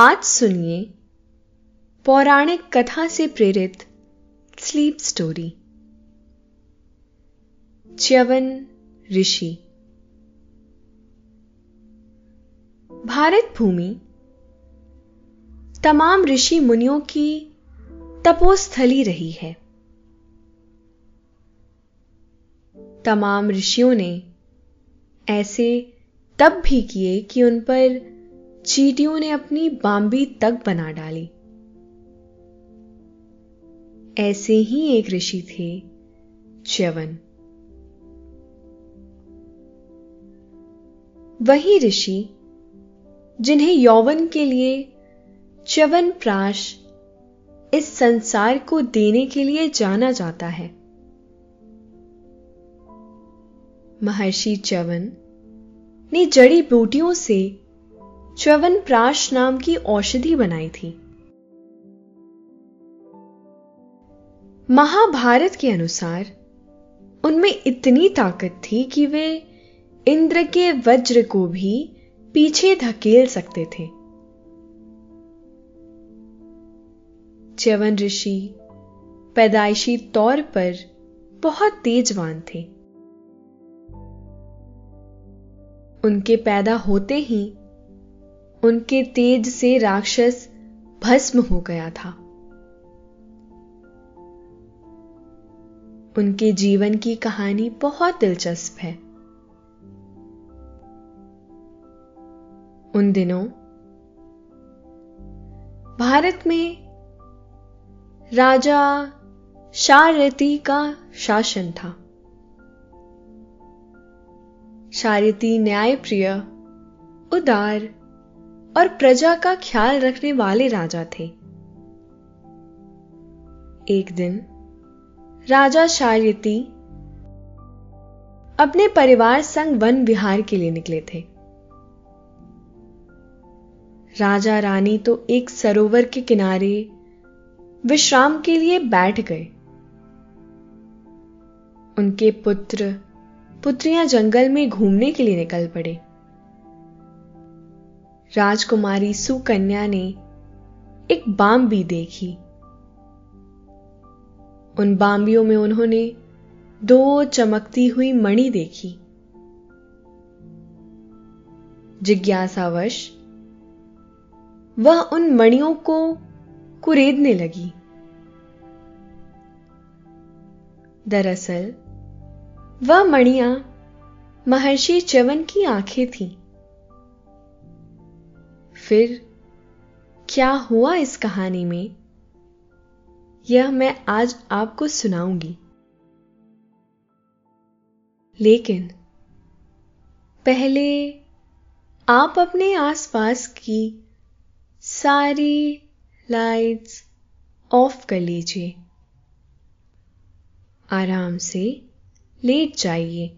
आज सुनिए पौराणिक कथा से प्रेरित स्लीप स्टोरी। च्यवन ऋषि। भारत भूमि। तमाम ऋषि मुनियों की तपोस्थली रही है। तमाम ऋषियों ने ऐसे तब भी किए कि उन पर चीटियों ने अपनी बांबी तक बना डाली। ऐसे ही एक ऋषि थे च्यवन। वही ऋषि जिन्हें यौवन के लिए च्यवन प्राश इस संसार को देने के लिए जाना जाता है। महर्षि च्यवन ने जड़ी बूटियों से च्यवन प्राश नाम की औषधि बनाई थी। महाभारत के अनुसार, उनमें इतनी ताकत थी कि वे इंद्र के वज्र को भी पीछे धकेल सकते थे। च्यवन ऋषि पैदाइशी तौर पर बहुत तेजवान थे। उनके पैदा होते ही उनके तेज से राक्षस भस्म हो गया था। उनके जीवन की कहानी बहुत दिलचस्प है। उन दिनों भारत में राजा शारती का शासन था। शारती न्यायप्रिय, उदार और प्रजा का ख्याल रखने वाले राजा थे। एक दिन, राजा शायती अपने परिवार संग वन विहार के लिए निकले थे। राजा रानी तो एक सरोवर के किनारे विश्राम के लिए बैठ गए। उनके पुत्र, पुत्रियाँ जंगल में घूमने के लिए निकल पड़े। राजकुमारी सुकन्या ने एक बाम्बी देखी। उन बाम्बियों में उन्होंने दो चमकती हुई मणि देखी। जिज्ञासावश, वह उन मणियों को कुरेदने लगी। दरअसल, वह मणियाँ महर्षि च्यवन की आँखें थीं। फिर क्या हुआ इस कहानी में? यह मैं आज आपको सुनाऊँगी। लेकिन पहले आप अपने आसपास की सारी लाइट्स ऑफ़ कर लीजिए। आराम से लेट जाइए।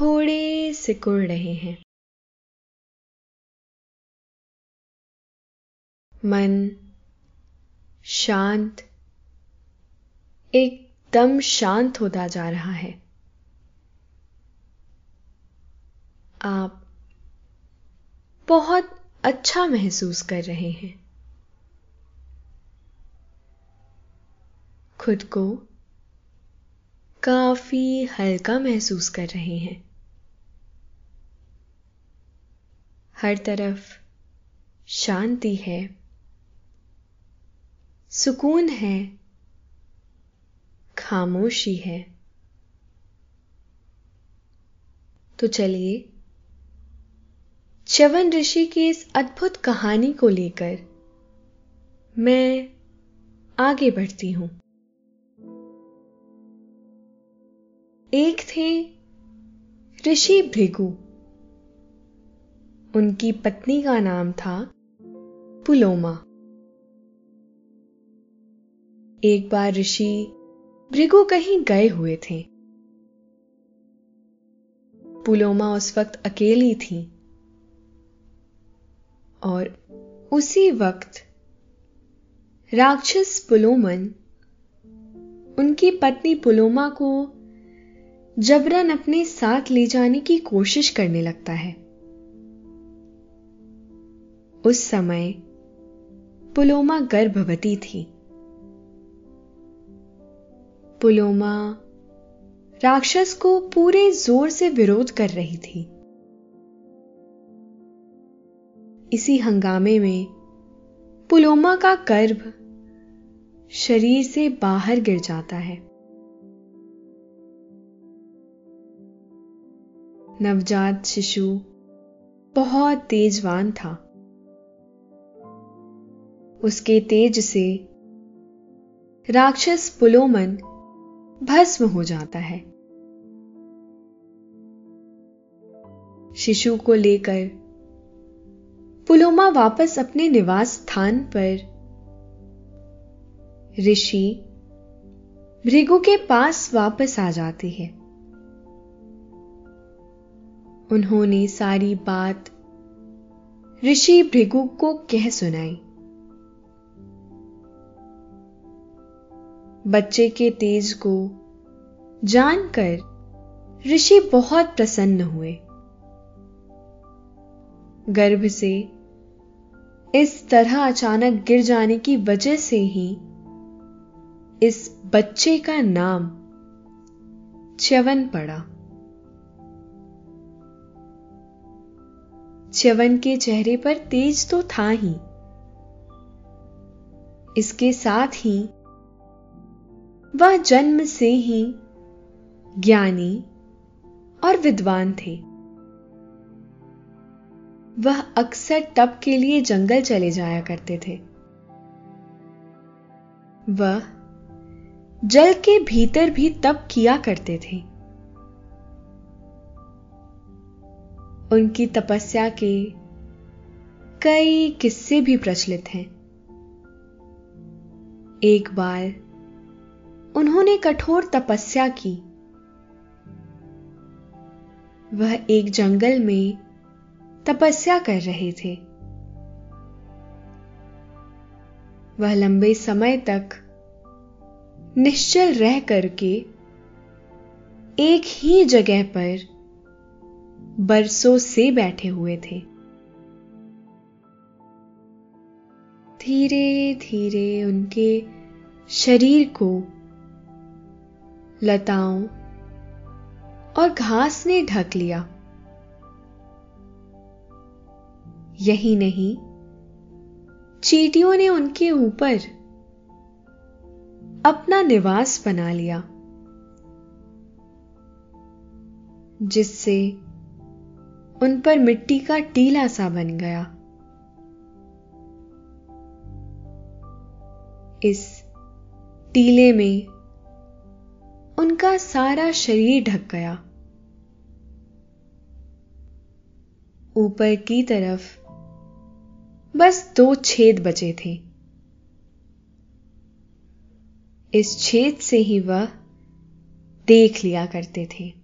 थोड़े सिकुड़ रहे हैं। मन शांत, एकदम शांत होता जा रहा है। आप बहुत अच्छा महसूस कर रहे हैं। खुद को काफ़ी हल्का महसूस कर रहे हैं। हर तरफ़ शांति है। सुकून है। खामोशी है। तो चलिए, च्यवन ऋषि की इस अद्भुत कहानी को लेकर मैं आगे बढ़ती हूँ। एक थे ऋषि भृगु। उनकी पत्नी का नाम था पुलोमा। एक बार ऋषि भृगु कहीं गए हुए थे। पुलोमा उस वक्त अकेली थी और उसी वक्त राक्षस पुलोमन उनकी पत्नी पुलोमा को जबरन अपने साथ ले जाने की कोशिश करने लगता है। उस समय पुलोमा गर्भवती थी। पुलोमा राक्षस को पूरे ज़ोर से विरोध कर रही थी। इसी हंगामे में पुलोमा का गर्भ शरीर से बाहर गिर जाता है। नवजात शिशु बहुत तेजवान था। उसके तेज से। राक्षस पुलोमन भस्म हो जाता है। शिशु को लेकर पुलोमा वापस अपने निवास स्थान पर। ऋषि भृगु के पास वापस आ जाती है। उन्होंने सारी बात ऋषि भृगु को कह सुनाई। बच्चे के तेज को जानकर ऋषि बहुत प्रसन्न हुए। गर्भ से इस तरह अचानक गिर जाने की वजह से ही इस बच्चे का नाम च्यवन पड़ा। च्यवन के चेहरे पर तेज तो था ही। इसके साथ ही वह जन्म से ही ज्ञानी और विद्वान थे। वह अक्सर तप के लिए जंगल चले जाया करते थे। वह जल के भीतर भी तप किया करते थे। उनकी तपस्या के कई किस्से भी प्रचलित हैं। एक बार उन्होंने कठोर तपस्या की। वह एक जंगल में तपस्या कर रहे थे। वह लंबे समय तक निश्चल रह करके एक ही जगह पर बरसों से बैठे हुए थे। धीरे धीरे उनके शरीर को लताओं और घास ने ढक लिया। यही नहीं, चीटियों ने उनके ऊपर अपना निवास बना लिया, जिससे उन पर मिट्टी का टीला सा बन गया। इस टीले में उनका सारा शरीर ढक गया। ऊपर की तरफ़ बस दो छेद बचे थे। इस छेद से ही वह देख लिया करते थे।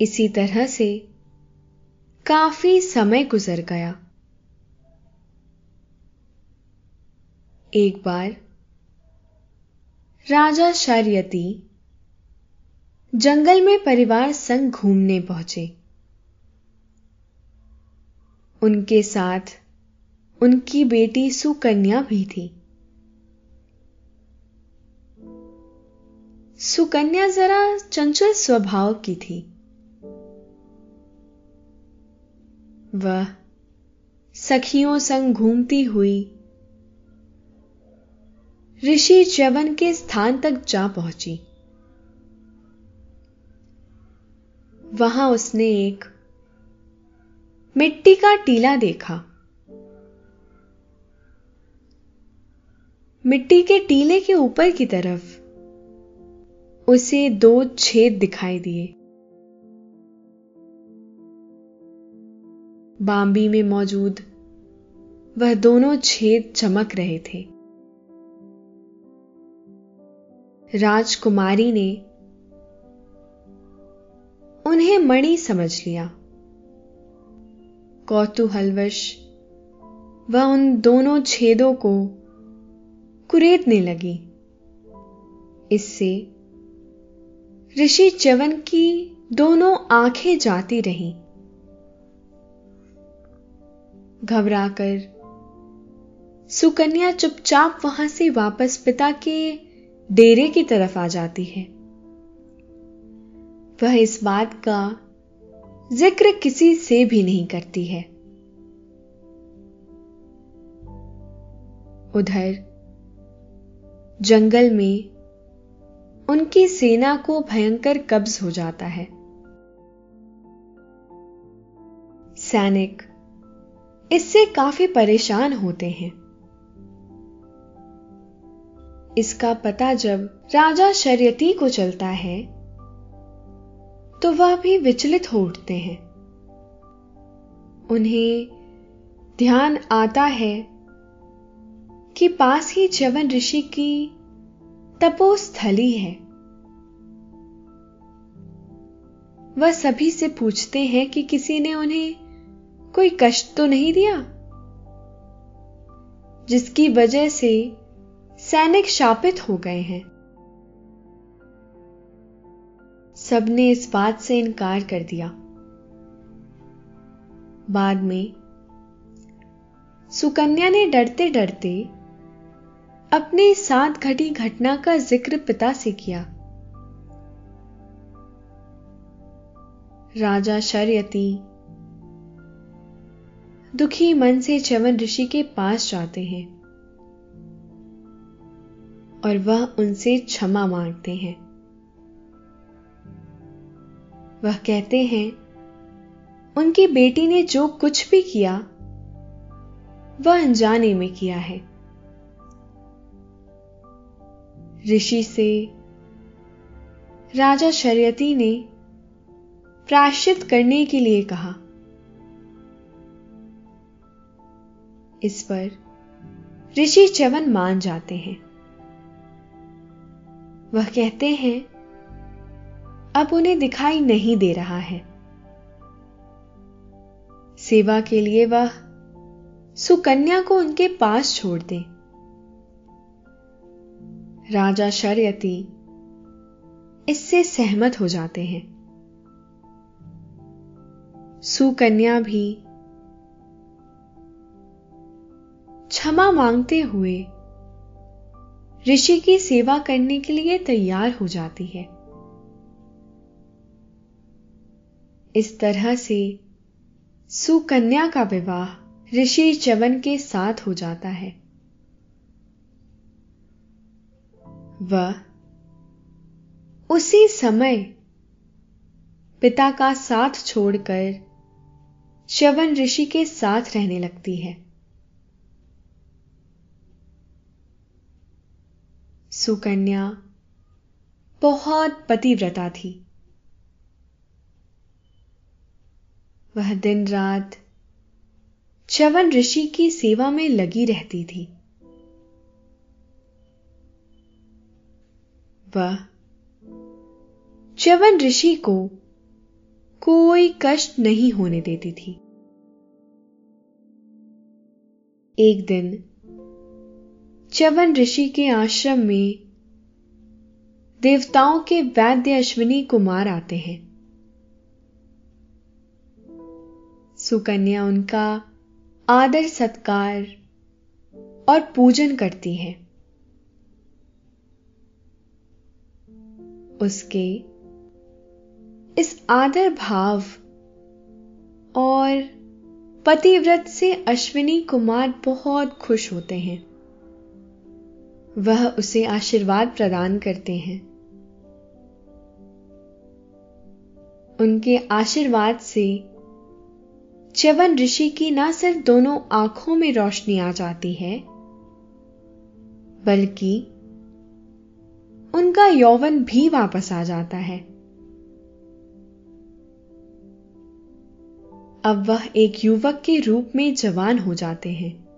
इसी तरह से काफ़ी समय गुजर गया। एक बार राजा शर्यती जंगल में परिवार संग घूमने पहुँचे। उनके साथ उनकी बेटी सुकन्या भी थी। सुकन्या जरा चंचल स्वभाव की थी। वह सखियों संग घूमती हुई ऋषि च्यवन के स्थान तक जा पहुँची। वहाँ उसने एक मिट्टी का टीला देखा। मिट्टी के टीले के ऊपर की तरफ़ उसे दो छेद दिखाई दिए। बांबी में मौजूद वह दोनों छेद चमक रहे थे। राजकुमारी ने उन्हें मणि समझ लिया। कौतूहलवश वह उन दोनों छेदों को कुरेदने लगी। इससे ऋषि चवन की दोनों आँखें जाती रहीं। घबराकर सुकन्या चुपचाप वहाँ से वापस पिता के डेरे की तरफ़ आ जाती है। वह इस बात का ज़िक्र किसी से भी नहीं करती है। उधर जंगल में उनकी सेना को भयंकर कब्ज हो जाता है। सैनिक इससे काफ़ी परेशान होते हैं। इसका पता जब राजा शर्यती को चलता है तो वह भी विचलित हो उठते हैं। उन्हें ध्यान आता है कि पास ही च्यवन ऋषि की तपोस्थली है। वह सभी से पूछते हैं कि किसी ने उन्हें कोई कष्ट तो नहीं दिया? जिसकी वजह से सैनिक शापित हो गए हैं। सबने इस बात से इनकार कर दिया। बाद में, सुकन्या ने डरते डरते अपने साथ घटी घटना का ज़िक्र पिता से किया। राजा शर्यती दुखी मन से चवन ऋषि के पास जाते हैं। और वह उनसे क्षमा मांगते हैं। वह कहते हैं, उनकी बेटी ने जो कुछ भी किया, वह अनजाने में किया है। ऋषि से राजा शर्यती ने प्राश्चित करने के लिए कहा। इस पर ऋषि चवन मान जाते हैं। वह कहते हैं, अब उन्हें दिखाई नहीं दे रहा है। सेवा के लिए वह सुकन्या को उनके पास छोड़ दे। राजा शर्यती इससे सहमत हो जाते हैं। सुकन्या भी क्षमा मांगते हुए ऋषि की सेवा करने के लिए तैयार हो जाती है। इस तरह से सुकन्या का विवाह ऋषि चवन के साथ हो जाता है। वह उसी समय पिता का साथ छोड़कर चवन ऋषि के साथ रहने लगती है। सुकन्या बहुत पतिव्रता थी। वह दिन रात चवन ऋषि की सेवा में लगी रहती थी। वह चवन ऋषि को कोई कष्ट नहीं होने देती थी। एक दिन चवन ऋषि के आश्रम में देवताओं के वैद्य अश्विनी कुमार आते हैं। सुकन्या उनका आदर, सत्कार और पूजन करती है। उसके इस आदर भाव और पतिव्रत से अश्विनी कुमार बहुत खुश होते हैं। वह उसे आशीर्वाद प्रदान करते हैं। उनके आशीर्वाद से च्यवन ऋषि की ना सिर्फ़ दोनों आँखों में रोशनी आ जाती है, बल्कि उनका यौवन भी वापस आ जाता है। अब वह एक युवक के रूप में जवान हो जाते हैं।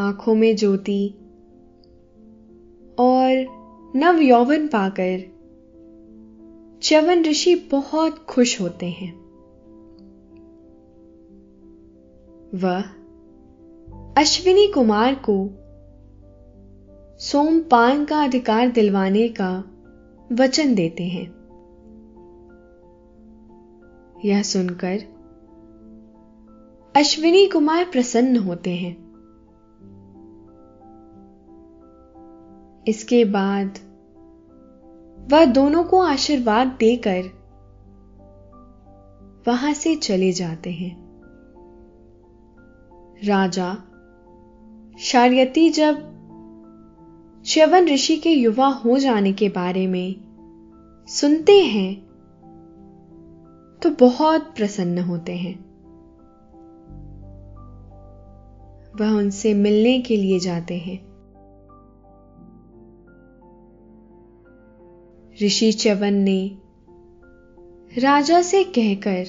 आँखों में ज्योति और नव यौवन पाकर च्यवन ऋषि बहुत खुश होते हैं। वह अश्विनी कुमार को सोमपान का अधिकार दिलवाने का वचन देते हैं। यह सुनकर अश्विनी कुमार प्रसन्न होते हैं। इसके बाद वह दोनों को आशीर्वाद देकर वहाँ से चले जाते हैं। राजा शार्यती जब श्यवन ऋषि के युवा हो जाने के बारे में सुनते हैं तो बहुत प्रसन्न होते हैं। वह उनसे मिलने के लिए जाते हैं। ऋषि चवन ने राजा से कहकर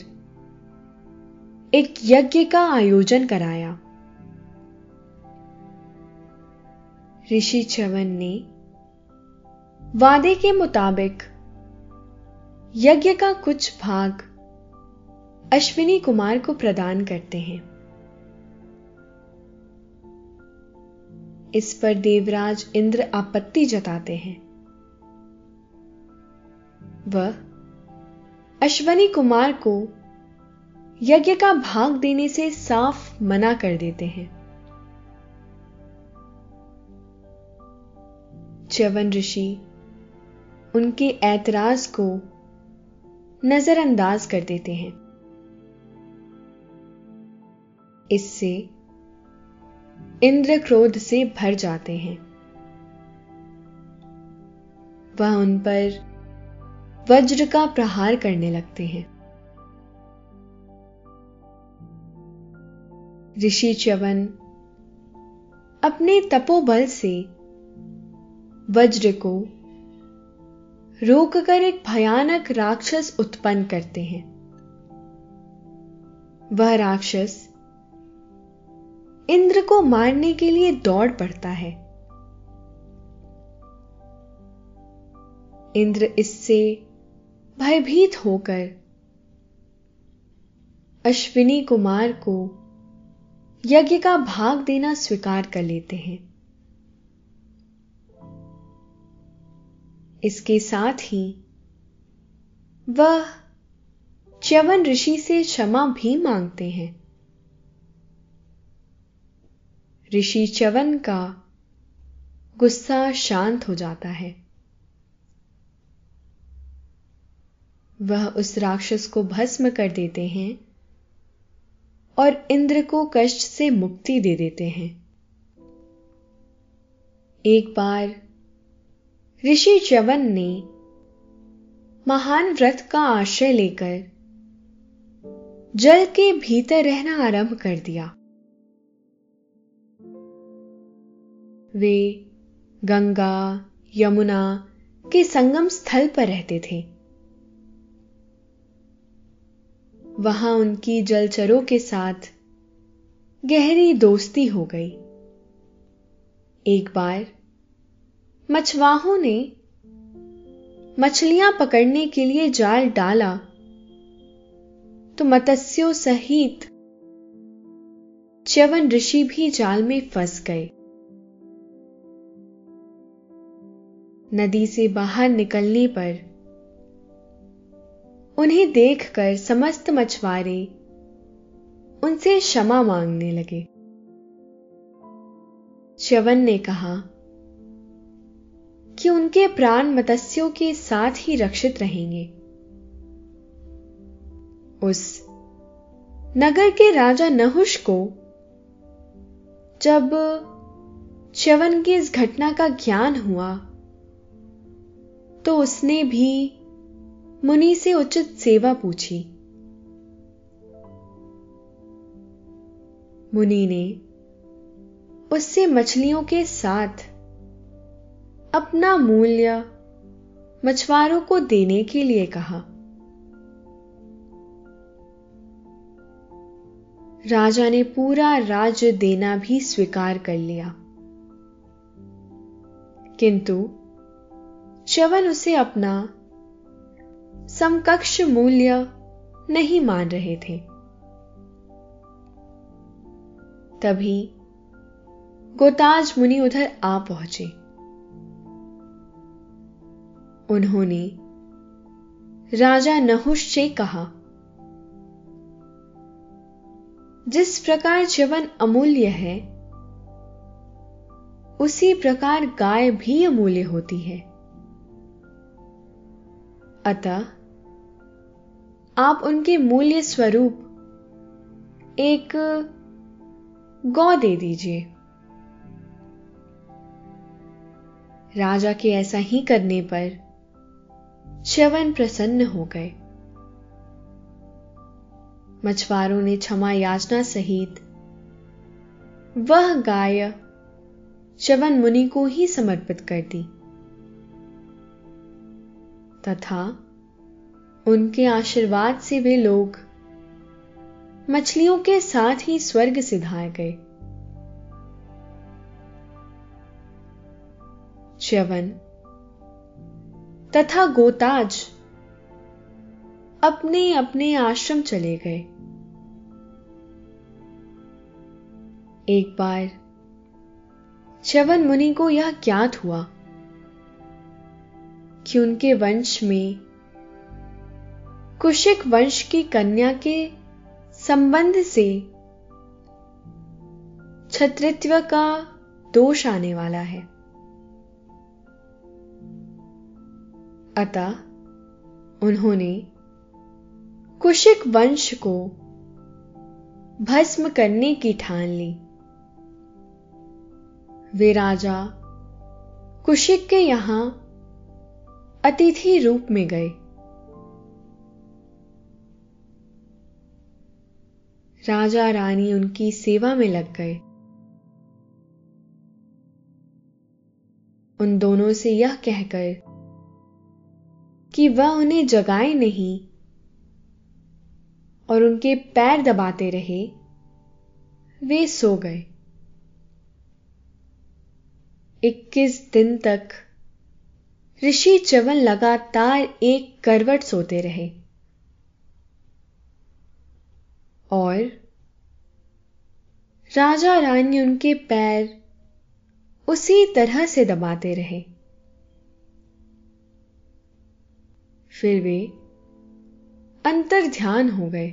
एक यज्ञ का आयोजन कराया। ऋषि चवन ने वादे के मुताबिक यज्ञ का कुछ भाग अश्विनी कुमार को प्रदान करते हैं। इस पर देवराज इंद्र आपत्ति जताते हैं। वह अश्वनी कुमार को यज्ञ का भाग देने से साफ़ मना कर देते हैं। च्यवन ऋषि उनके ऐतराज को नजरअंदाज कर देते हैं। इससे इंद्र क्रोध से भर जाते हैं। वह उन पर वज्र का प्रहार करने लगते हैं। ऋषि च्यवन अपने तपोबल से वज्र को रोककर एक भयानक राक्षस उत्पन्न करते हैं। वह राक्षस इंद्र को मारने के लिए दौड़ पड़ता है। इंद्र इससे भयभीत होकर अश्विनी कुमार को यज्ञ का भाग देना स्वीकार कर लेते हैं। इसके साथ ही वह च्यवन ऋषि से क्षमा भी मांगते हैं। ऋषि च्यवन का गुस्सा शांत हो जाता है। वह उस राक्षस को भस्म कर देते हैं और इंद्र को कष्ट से मुक्ति दे देते हैं। एक बार ऋषि च्यवन ने महान व्रत का आश्रय लेकर जल के भीतर रहना आरंभ कर दिया। वे गंगा, यमुना के संगम स्थल पर रहते थे। वहाँ उनकी जलचरों के साथ गहरी दोस्ती हो गई। एक बार मछवाहों ने मछलियाँ पकड़ने के लिए जाल डाला तो मत्स्यों सहित च्यवन ऋषि भी जाल में फंस गए। नदी से बाहर निकलने पर उन्हें देखकर समस्त मछुआरे उनसे क्षमा मांगने लगे। च्यवन ने कहा, कि उनके प्राण मत्स्यों के साथ ही रक्षित रहेंगे। उस नगर के राजा नहुष को जब च्यवन की इस घटना का ज्ञान हुआ तो उसने भी मुनि से उचित सेवा पूछी। मुनि ने उससे मछलियों के साथ अपना मूल्य मछुआरों को देने के लिए कहा। राजा ने पूरा राज्य देना भी स्वीकार कर लिया। किंतु, चवन उसे अपना समकक्ष मूल्य नहीं मान रहे थे। तभी गोताज मुनि उधर आ पहुँचे। उन्होंने राजा नहुष से कहा, जिस प्रकार जीवन अमूल्य है, उसी प्रकार गाय भी अमूल्य होती है। अतः आप उनके मूल्य स्वरूप एक गौ दे दीजिए। राजा के ऐसा ही करने पर च्यवन प्रसन्न हो गए। मछुआरों ने क्षमा याचना सहित वह गाय च्यवन मुनि को ही समर्पित कर दी। तथा उनके आशीर्वाद से वे लोग मछलियों के साथ ही स्वर्ग सिधाए गए। च्यवन तथा गोताज अपने अपने आश्रम चले गए। एक बार च्यवन मुनि को यह ज्ञात हुआ कि उनके वंश में कुशिक वंश की कन्या के संबंध से छत्रित्व का दोष आने वाला है। अतः उन्होंने कुशिक वंश को भस्म करने की ठान ली। वे राजा कुशिक के यहाँ अतिथि रूप में गए। राजा रानी उनकी सेवा में लग गए। उन दोनों से यह कहकर कि वह उन्हें जगाए नहीं और उनके पैर दबाते रहे, वे सो गए। इक्कीस दिन तक ऋषि चवन लगातार एक करवट सोते रहे। और राजा रानी उनके पैर उसी तरह से दबाते रहे। फिर वे अंतर ध्यान हो गए।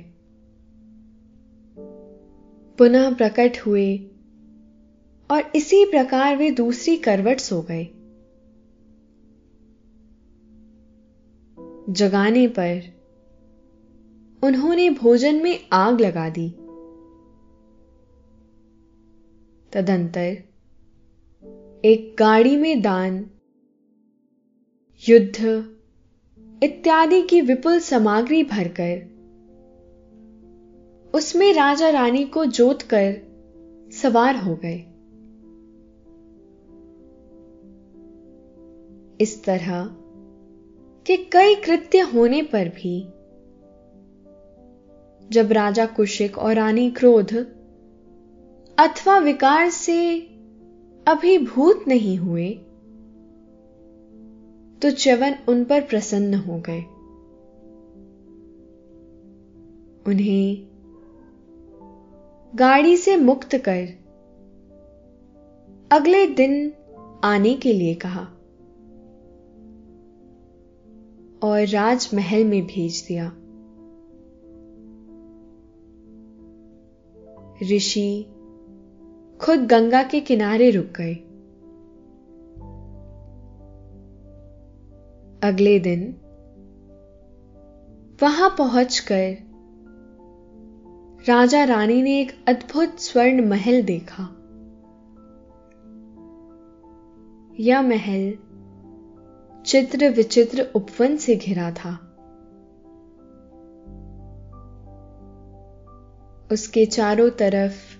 पुनः प्रकट हुए और इसी प्रकार वे दूसरी करवट सो गए। जगाने पर उन्होंने भोजन में आग लगा दी। तदंतर एक गाड़ी में दान, युद्ध इत्यादि की विपुल सामग्री भरकर उसमें राजा रानी को जोत कर सवार हो गए। इस तरह के कई कृत्य होने पर भी, जब राजा कुशिक और रानी क्रोध अथवा विकार से अभिभूत नहीं हुए तो च्यवन उन पर प्रसन्न हो गए। उन्हें गाड़ी से मुक्त कर अगले दिन आने के लिए कहा। और राजमहल में भेज दिया। ऋषि खुद गंगा के किनारे रुक गए। अगले दिन वहाँ पहुंचकर राजा रानी ने एक अद्भुत स्वर्ण महल देखा। यह महल चित्र विचित्र उपवन से घिरा था। उसके चारों तरफ़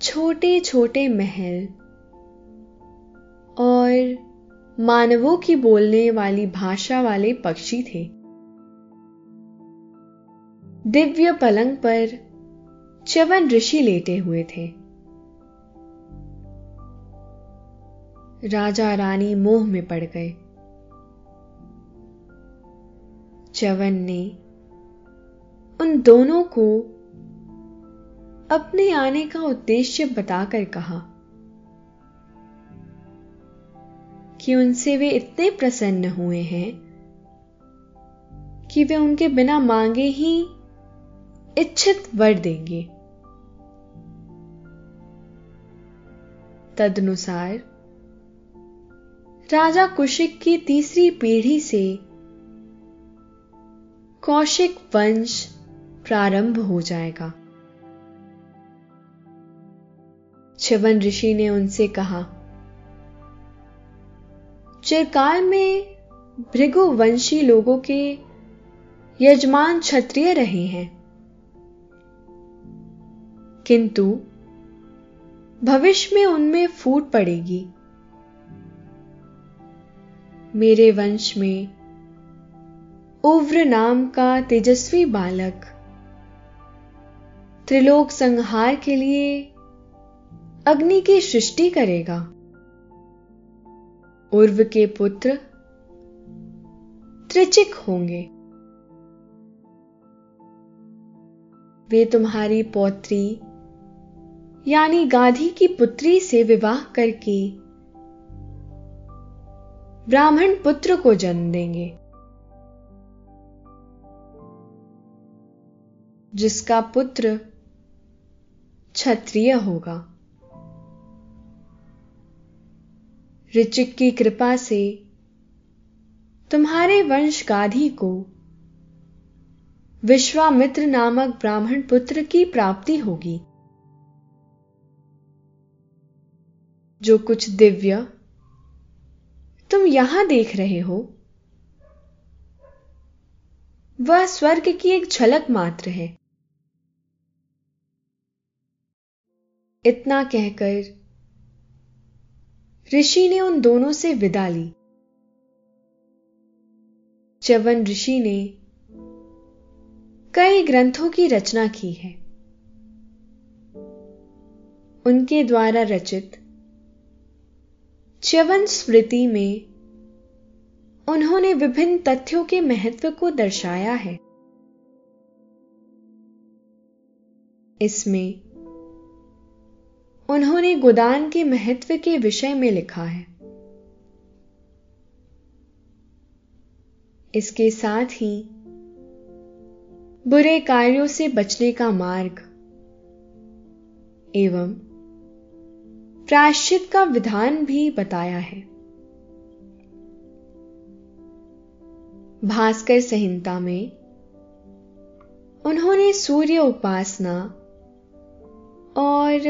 छोटे छोटे महल और मानवों की बोलने वाली भाषा वाले पक्षी थे। दिव्य पलंग पर च्यवन ऋषि लेटे हुए थे। राजा रानी मोह में पड़ गए। चवन ने उन दोनों को अपने आने का उद्देश्य बताकर कहा कि उनसे वे इतने प्रसन्न हुए हैं कि वे उनके बिना मांगे ही इच्छित वर देंगे। तदनुसार राजा कुशिक की तीसरी पीढ़ी से कौशिक वंश प्रारंभ हो जाएगा। शिवन ऋषि ने उनसे कहा, चिरकाल में भृगुवंशी लोगों के यजमान क्षत्रिय रहे हैं। किंतु भविष्य में उनमें फूट पड़ेगी। मेरे वंश में। उव्र नाम का तेजस्वी बालक। त्रिलोक संहार के लिए अग्नि की सृष्टि करेगा। उर्व के पुत्र त्रिचिक होंगे। वे तुम्हारी पौत्री यानी गाधी की पुत्री से विवाह करके ब्राह्मण पुत्र को जन्म देंगे। जिसका पुत्र क्षत्रिय होगा। ऋचिक की कृपा से तुम्हारे वंश गाधी को विश्वामित्र नामक ब्राह्मण पुत्र की प्राप्ति होगी। जो कुछ दिव्य तुम यहाँ देख रहे हो। वह स्वर्ग की एक झलक मात्र है। इतना कहकर ऋषि ने उन दोनों से विदा ली। चवन ऋषि ने कई ग्रंथों की रचना की है। उनके द्वारा रचित च्यवन स्मृति में उन्होंने विभिन्न तथ्यों के महत्व को दर्शाया है। इसमें उन्होंने गोदान के महत्व के विषय में लिखा है। इसके साथ ही बुरे कार्यों से बचने का मार्ग एवं प्राश्चित का विधान भी बताया है। भास्कर संहिता में, उन्होंने सूर्य उपासना और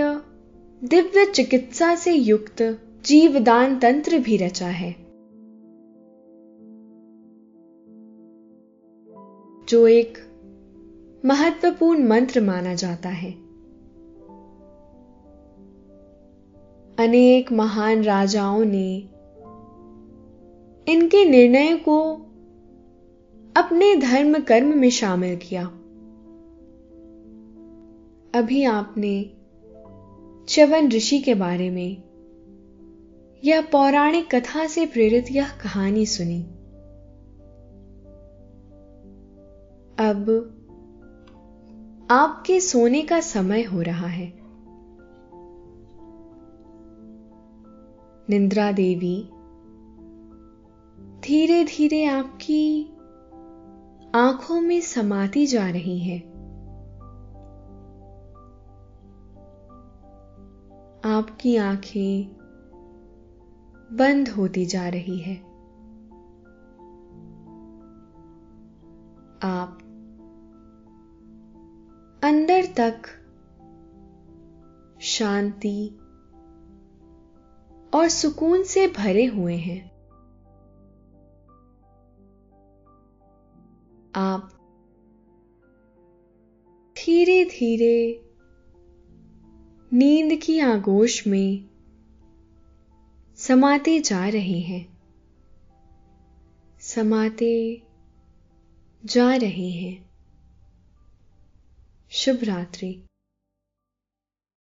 दिव्य चिकित्सा से युक्त जीवदान तंत्र भी रचा है। जो एक महत्वपूर्ण मंत्र माना जाता है। अनेक महान राजाओं ने इनके निर्णय को अपने धर्म कर्म में शामिल किया। अभी आपने च्यवन ऋषि के बारे में यह पौराणिक कथा से प्रेरित यह कहानी सुनी। अब आपके सोने का समय हो रहा है। निंद्रा देवी धीरे धीरे आपकी आँखों में समाती जा रही है। आपकी आँखें बंद होती जा रही है। आप अंदर तक शांति और सुकून से भरे हुए हैं। आप धीरे धीरे नींद की आगोश में समाते जा रहे हैं। समाते जा रहे हैं। शुभ रात्रि।